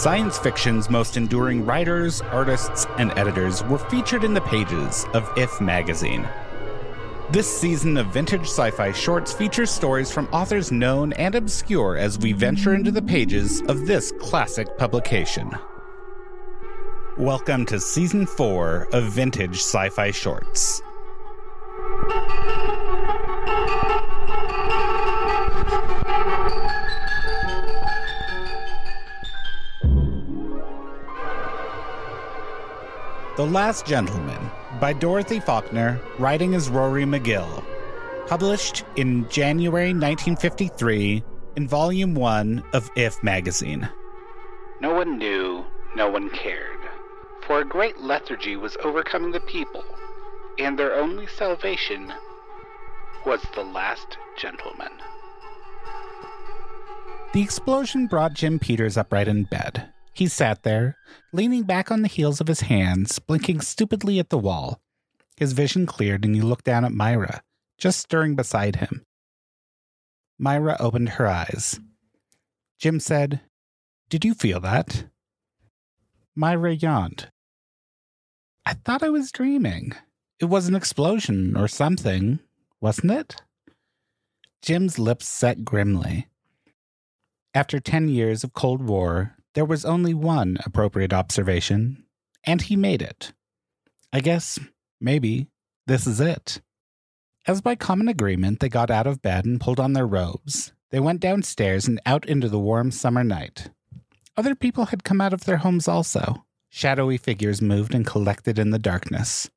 Science fiction's most enduring writers, artists, and editors were featured in the pages of If magazine. This season of vintage sci fi shorts features stories from authors known and obscure as we venture into the pages of this classic publication. Welcome to Season 4 of Vintage Sci Fi Shorts. The Last Gentleman by Dorothy Faulkner, writing as Rory Magill. Published in January 1953 in Volume 1 of If magazine. No one knew, no one cared, for a great lethargy was overcoming the people, and their only salvation was the last gentleman. The explosion brought Jim Peters upright in bed. He sat there, leaning back on the heels of his hands, blinking stupidly at the wall. His vision cleared and he looked down at Myra, just stirring beside him. Myra opened her eyes. Jim said, Did you feel that? Myra yawned. I thought I was dreaming. It was an explosion or something, wasn't it? Jim's lips set grimly. After 10 years of Cold War, there was only one appropriate observation, and he made it. I guess, maybe, this is it. As by common agreement, they got out of bed and pulled on their robes. They went downstairs and out into the warm summer night. Other people had come out of their homes also. Shadowy figures moved and collected in the darkness.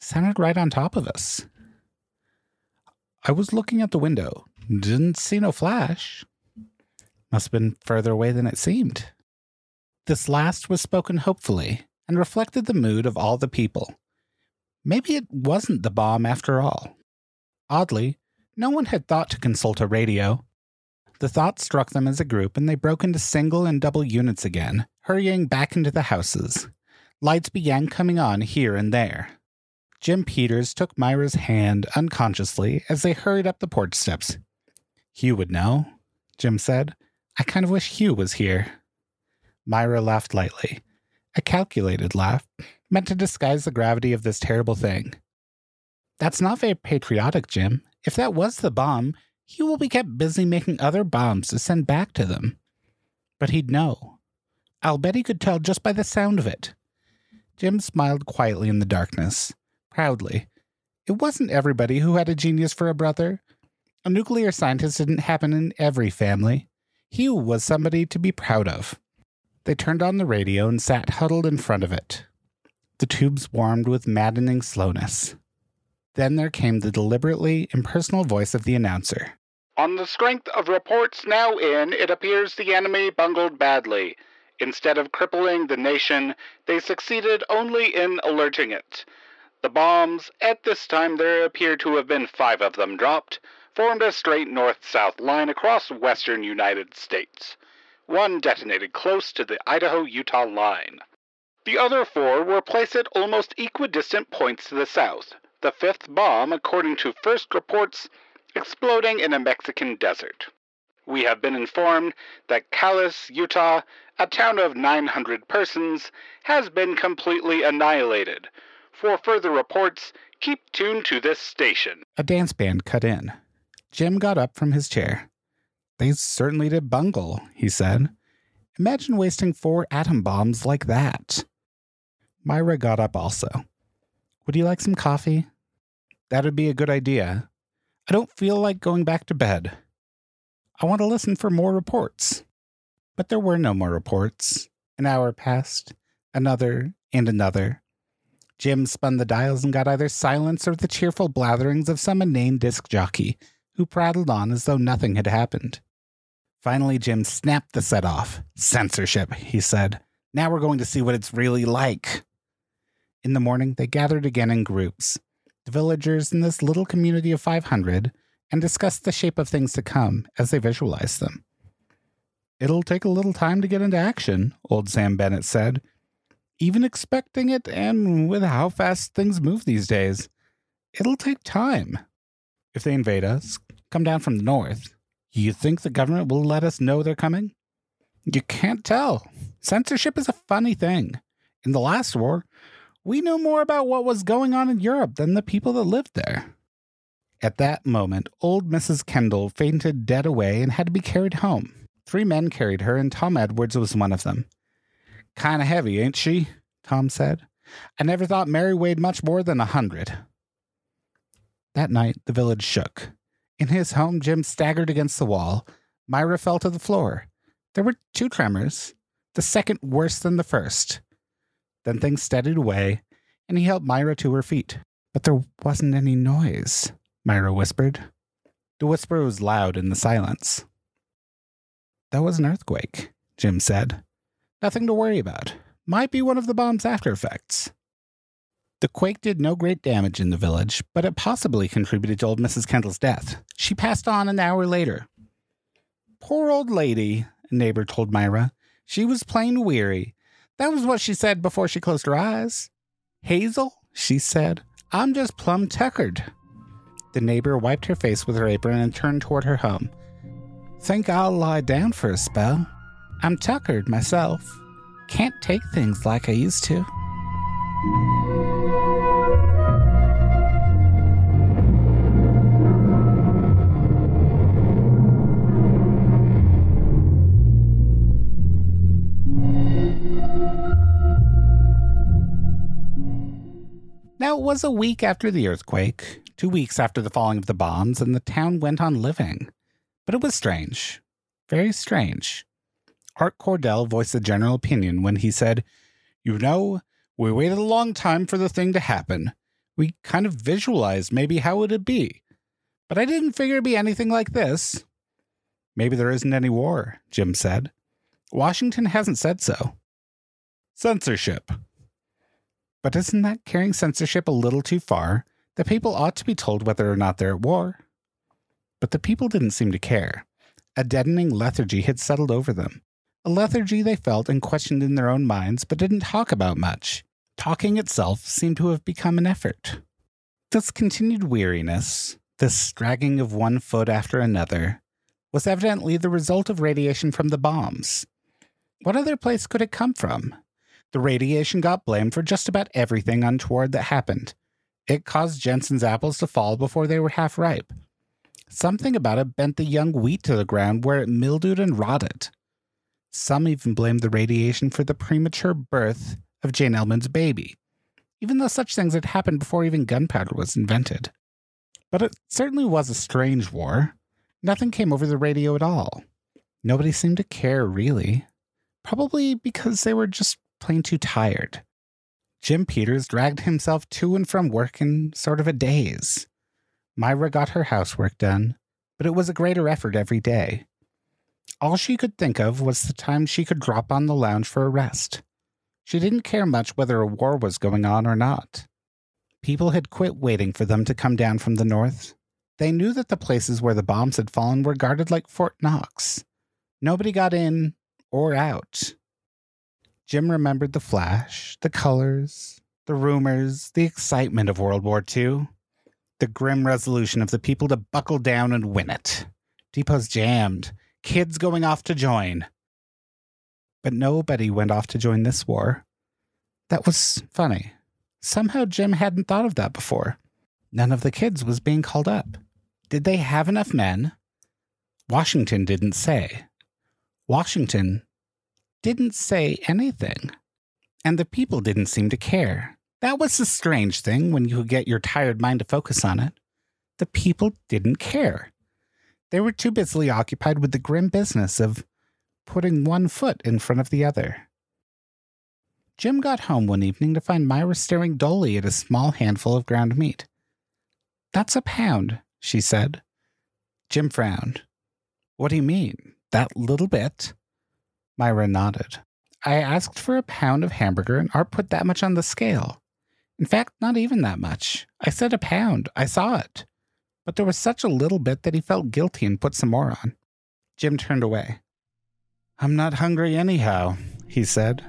Sounded right on top of us. I was looking at the window. Didn't see no flash. Must have been further away than it seemed. This last was spoken hopefully and reflected the mood of all the people. Maybe it wasn't the bomb after all. Oddly, no one had thought to consult a radio. The thought struck them as a group, and they broke into single and double units again, hurrying back into the houses. Lights began coming on here and there. Jim Peters took Myra's hand unconsciously as they hurried up the porch steps. Hugh would know, Jim said. I kind of wish Hugh was here. Myra laughed lightly, a calculated laugh meant to disguise the gravity of this terrible thing. That's not very patriotic, Jim. If that was the bomb, Hugh will be kept busy making other bombs to send back to them. But he'd know. I'll bet he could tell just by the sound of it. Jim smiled quietly in the darkness, proudly. It wasn't everybody who had a genius for a brother. A nuclear scientist didn't happen in every family. Hugh was somebody to be proud of. They turned on the radio and sat huddled in front of it. The tubes warmed with maddening slowness. Then there came the deliberately impersonal voice of the announcer. On the strength of reports now in, it appears the enemy bungled badly. Instead of crippling the nation, they succeeded only in alerting it. The bombs, at this time there appear to have been five of them dropped, formed a straight north-south line across western United States. One detonated close to the Idaho-Utah line. The other four were placed at almost equidistant points to the south, the fifth bomb, according to first reports, exploding in a Mexican desert. We have been informed that Calais, Utah, a town of 900 persons, has been completely annihilated. For further reports, keep tuned to this station. A dance band cut in. Jim got up from his chair. They certainly did bungle, he said. Imagine wasting four atom bombs like that. Myra got up also. Would you like some coffee? That'd be a good idea. I don't feel like going back to bed. I want to listen for more reports. But there were no more reports. An hour passed, another, and another. Jim spun the dials and got either silence or the cheerful blatherings of some inane disc jockey who prattled on as though nothing had happened. Finally, Jim snapped the set off. Censorship, he said. Now we're going to see what it's really like. In the morning, they gathered again in groups, the villagers in this little community of 500, and discussed the shape of things to come as they visualized them. It'll take a little time to get into action, old Sam Bennett said. Even expecting it, and with how fast things move these days, it'll take time. If they invade us, come down from the north, you think the government will let us know they're coming? You can't tell. Censorship is a funny thing. In the last war, we knew more about what was going on in Europe than the people that lived there. At that moment, old Mrs. Kendall fainted dead away and had to be carried home. Three men carried her, and Tom Edwards was one of them. Kind of heavy, ain't she? Tom said. I never thought Mary weighed much more than a hundred. That night, the village shook. In his home, Jim staggered against the wall. Myra fell to the floor. There were two tremors, the second worse than the first. Then things steadied away, and he helped Myra to her feet. But there wasn't any noise, Myra whispered. The whisper was loud in the silence. That was an earthquake, Jim said. Nothing to worry about. Might be one of the bomb's after effects. The quake did no great damage in the village, but it possibly contributed to old Mrs. Kendall's death. She passed on an hour later. Poor old lady, a neighbor told Myra. She was plain weary. That was what she said before she closed her eyes. Hazel, she said, I'm just plumb tuckered. The neighbor wiped her face with her apron and turned toward her home. Think I'll lie down for a spell. I'm tuckered myself. Can't take things like I used to. Now, it was a week after the earthquake, two weeks after the falling of the bombs, and the town went on living. But it was strange. Very strange. Art Cordell voiced a general opinion when he said, You know, we waited a long time for the thing to happen. We kind of visualized maybe how it'd be. But I didn't figure it'd be anything like this. Maybe there isn't any war, Jim said. Washington hasn't said so. Censorship, but isn't that carrying censorship a little too far? The people ought to be told whether or not they're at war. But the people didn't seem to care. A deadening lethargy had settled over them. A lethargy they felt and questioned in their own minds, but didn't talk about much. Talking itself seemed to have become an effort. This continued weariness, this dragging of one foot after another, was evidently the result of radiation from the bombs. What other place could it come from? The radiation got blamed for just about everything untoward that happened. It caused Jensen's apples to fall before they were half ripe. Something about it bent the young wheat to the ground where it mildewed and rotted. Some even blamed the radiation for the premature birth of Jane Elman's baby, even though such things had happened before even gunpowder was invented. But it certainly was a strange war. Nothing came over the radio at all. Nobody seemed to care, really. Probably because they were just plain too tired. Jim Peters dragged himself to and from work in sort of a daze. Myra got her housework done, but it was a greater effort every day. All she could think of was the time she could drop on the lounge for a rest. She didn't care much whether a war was going on or not. People had quit waiting for them to come down from the north. They knew that the places where the bombs had fallen were guarded like Fort Knox. Nobody got in or out. Jim remembered the flash, the colors, the rumors, the excitement of World War II, the grim resolution of the people to buckle down and win it. Depots jammed, kids going off to join. But nobody went off to join this war. That was funny. Somehow Jim hadn't thought of that before. None of the kids was being called up. Did they have enough men? Washington didn't say. Washington didn't say anything. And the people didn't seem to care. That was the strange thing when you could get your tired mind to focus on it. The people didn't care. They were too busily occupied with the grim business of putting one foot in front of the other. Jim got home one evening to find Myra staring dully at a small handful of ground meat. That's a pound, she said. Jim frowned. What do you mean? That little bit? Myra nodded. I asked for a pound of hamburger, and Art put that much on the scale. In fact, not even that much. I said a pound. I saw it but there was such a little bit that he felt guilty and put some more on. Jim turned away. I'm not hungry anyhow, he said.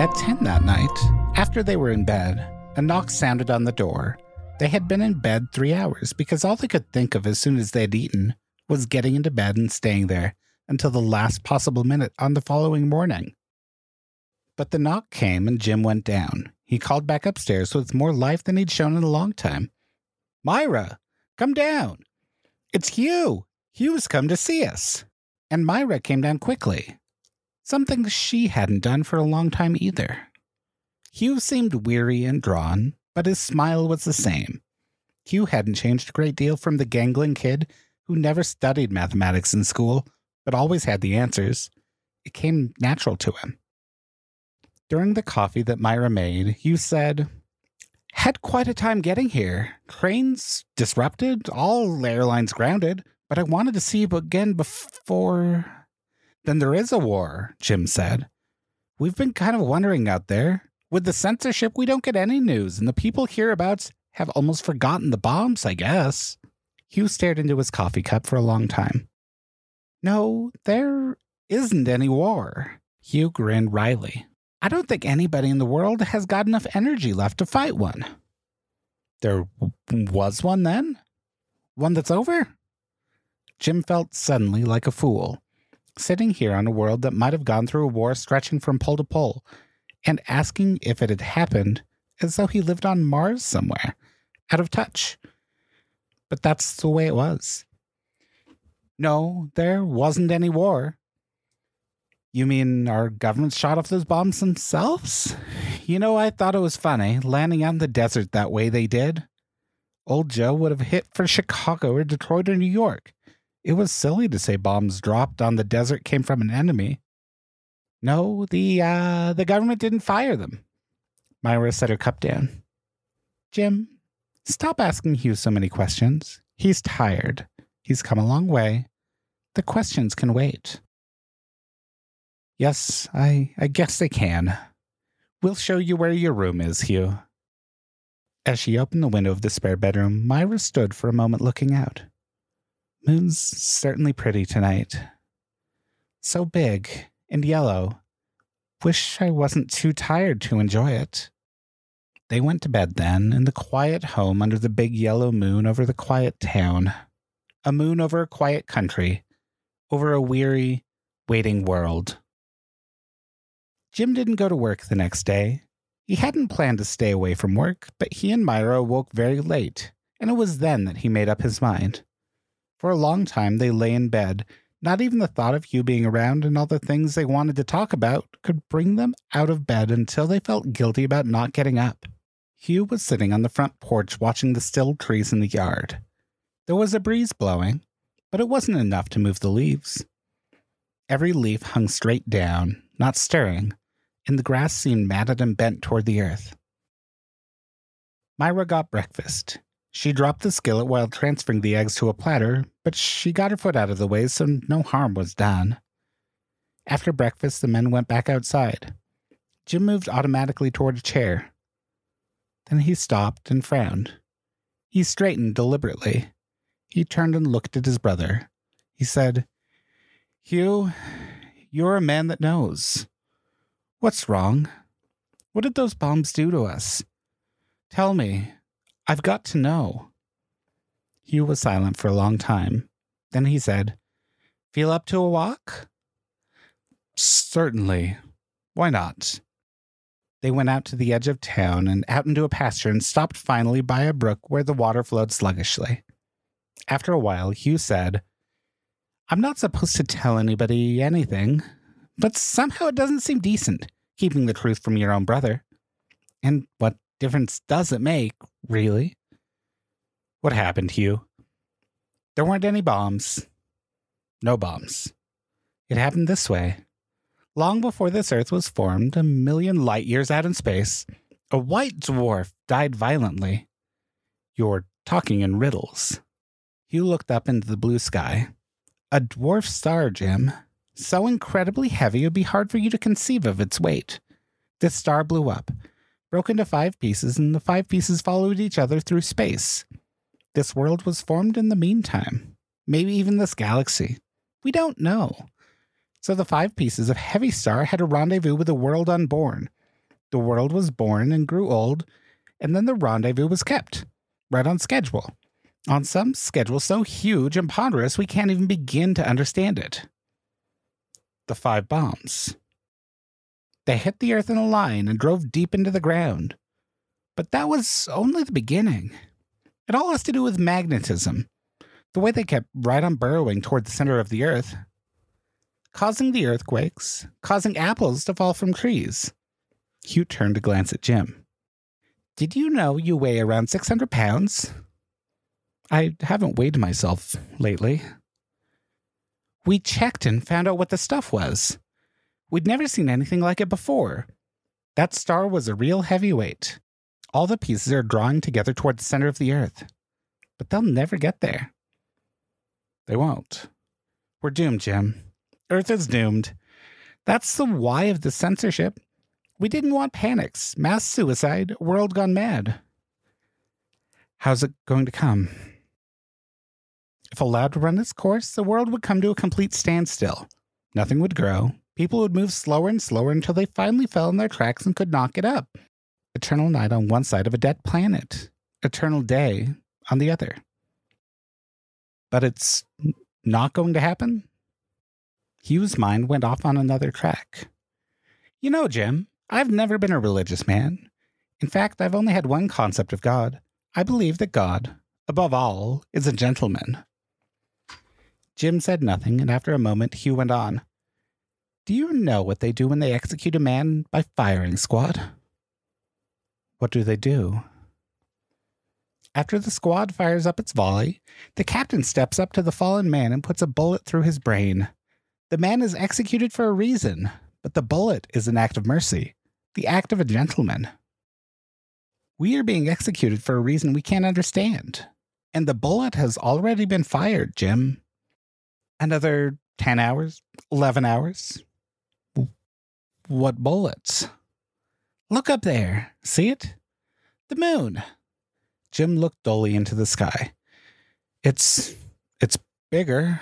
At 10 that night, after they were in bed, a knock sounded on the door. They had been in bed three hours because all they could think of as soon as they had eaten was getting into bed and staying there until the last possible minute on the following morning. But the knock came and Jim went down. He called back upstairs with more life than he'd shown in a long time. Myra, come down. It's Hugh. Hugh's come to see us. And Myra came down quickly. Something she hadn't done for a long time either. Hugh seemed weary and drawn, but his smile was the same. Hugh hadn't changed a great deal from the gangling kid who never studied mathematics in school, but always had the answers. It came natural to him. During the coffee that Myra made, Hugh said, Had quite a time getting here. Cranes disrupted, all airlines grounded, but I wanted to see you again before. Then there is a war, Jim said. We've been kind of wondering out there. With the censorship, we don't get any news, and the people hereabouts have almost forgotten the bombs, I guess. Hugh stared into his coffee cup for a long time. No, there isn't any war. Hugh grinned wryly. I don't think anybody in the world has got enough energy left to fight one. There was one then? One that's over? Jim felt suddenly like a fool, sitting here on a world that might have gone through a war stretching from pole to pole, and asking if it had happened as though he lived on Mars somewhere, out of touch. But that's the way it was. No, there wasn't any war. You mean our government shot off those bombs themselves? You know, I thought it was funny, landing on the desert that way they did. Old Joe would have hit for Chicago or Detroit or New York. It was silly to say bombs dropped on the desert came from an enemy. No, the uh the government didn't fire them. Myra set her cup down. Jim, stop asking Hugh so many questions. He's tired. He's come a long way. The questions can wait. Yes, I I guess they can. We'll show you where your room is, Hugh. As she opened the window of the spare bedroom, Myra stood for a moment looking out. Moon's certainly pretty tonight. So big and yellow. Wish I wasn't too tired to enjoy it. They went to bed then, in the quiet home under the big yellow moon over the quiet town. A moon over a quiet country, over a weary, waiting world. Jim didn't go to work the next day. He hadn't planned to stay away from work, but he and Myra woke very late, and it was then that he made up his mind. For a long time, they lay in bed. Not even the thought of Hugh being around and all the things they wanted to talk about could bring them out of bed until they felt guilty about not getting up. Hugh was sitting on the front porch watching the still trees in the yard. There was a breeze blowing, but it wasn't enough to move the leaves. Every leaf hung straight down, not stirring, and the grass seemed matted and bent toward the earth. Myra got breakfast. She dropped the skillet while transferring the eggs to a platter, but she got her foot out of the way, so no harm was done. After breakfast, the men went back outside. Jim moved automatically toward a chair. Then he stopped and frowned. He straightened deliberately. He turned and looked at his brother. He said, Hugh, you're a man that knows. What's wrong? What did those bombs do to us? Tell me. I've got to know. Hugh was silent for a long time. Then he said, Feel up to a walk? Certainly. Why not? They went out to the edge of town and out into a pasture and stopped finally by a brook where the water flowed sluggishly. After a while, Hugh said, I'm not supposed to tell anybody anything, but somehow it doesn't seem decent, keeping the truth from your own brother. And what difference does it make, really? What happened, Hugh? There weren't any bombs. No bombs. It happened this way. Long before this Earth was formed, a million light years out in space, a white dwarf died violently. You're talking in riddles. Hugh looked up into the blue sky. A dwarf star, Jim. So incredibly heavy it would be hard for you to conceive of its weight. This star blew up, broke into five pieces, and the five pieces followed each other through space. This world was formed in the meantime. Maybe even this galaxy. We don't know. So the five pieces of Heavy Star had a rendezvous with a world unborn. The world was born and grew old, and then the rendezvous was kept, right on schedule. On some schedule so huge and ponderous we can't even begin to understand it. The five bombs. They hit the earth in a line and drove deep into the ground. But that was only the beginning. It all has to do with magnetism, the way they kept right on burrowing toward the center of the earth, causing the earthquakes, causing apples to fall from trees. Hugh turned to glance at Jim. Did you know you weigh around 600 pounds? I haven't weighed myself lately. We checked and found out what the stuff was. We'd never seen anything like it before. That star was a real heavyweight. All the pieces are drawing together toward the center of the Earth. But they'll never get there. They won't. We're doomed, Jim. Earth is doomed. That's the why of the censorship. We didn't want panics, mass suicide, world gone mad. How's it going to come? If allowed to run its course, the world would come to a complete standstill. Nothing would grow, People would move slower and slower until they finally fell in their tracks and could not get up. Eternal night on one side of a dead planet, eternal day on the other. But it's not going to happen? Hugh's mind went off on another track. You know, Jim, I've never been a religious man. In fact, I've only had one concept of God. I believe that God, above all, is a gentleman. Jim said nothing, and after a moment, Hugh went on. Do you know what they do when they execute a man by firing squad? What do they do? After the squad fires up its volley, the captain steps up to the fallen man and puts a bullet through his brain. The man is executed for a reason, but the bullet is an act of mercy, the act of a gentleman. We are being executed for a reason we can't understand. And the bullet has already been fired, Jim. Another 10 hours, 11 hours, what bullets? Look up there. See it? The moon. Jim looked dully into the sky. It's it's bigger.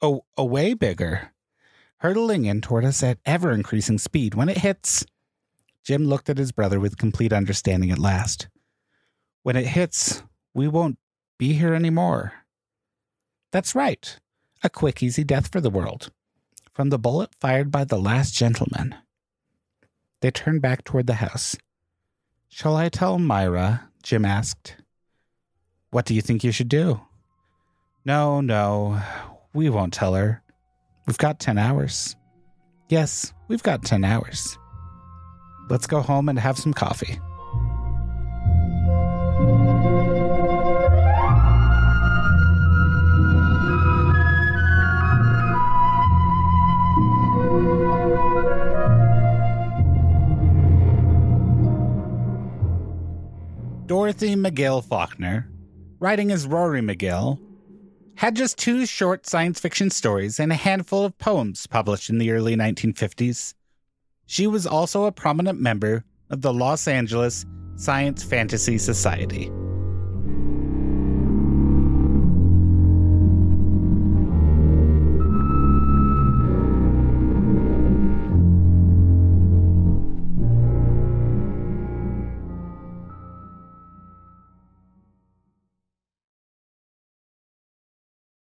Oh, a way bigger. Hurtling in toward us at ever increasing speed. When it hits, Jim looked at his brother with complete understanding at last. When it hits, we won't be here anymore. That's right. A quick, easy death for the world from the bullet fired by the last gentleman. They turned back toward the house. Shall I tell Myra? Jim asked. What do you think you should do? No, no, we won't tell her. We've got 10 hours. Yes, we've got 10 hours. Let's go home and have some coffee. Dorothy Magill Faulkner, writing as Rory Magill, had just two short science fiction stories and a handful of poems published in the early 1950s. She was also a prominent member of the Los Angeles Science Fantasy Society.